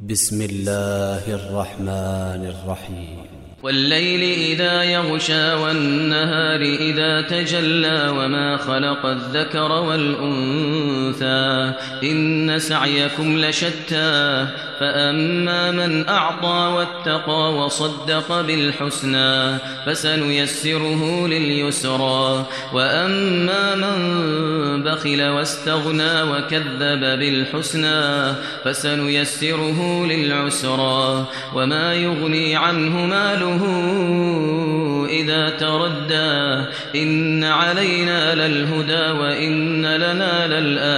بسم الله الرحمن الرحيم. والليل إذا يغشى والنهار إذا تجلى وما خلق الذكر والأنثى إن سعيكم لشتى فأما من أعطى واتقى وصدق بالحسنى فسنيسره لليسرى وأما من بخل واستغنى وكذب بالحسنى فسنيسره للعسرى وما يغني عنه ماله إذا تردى إن علينا للهدى وإن لنا للآخرة.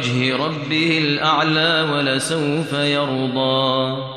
وجه ربه الأعلى ولسوف يرضى.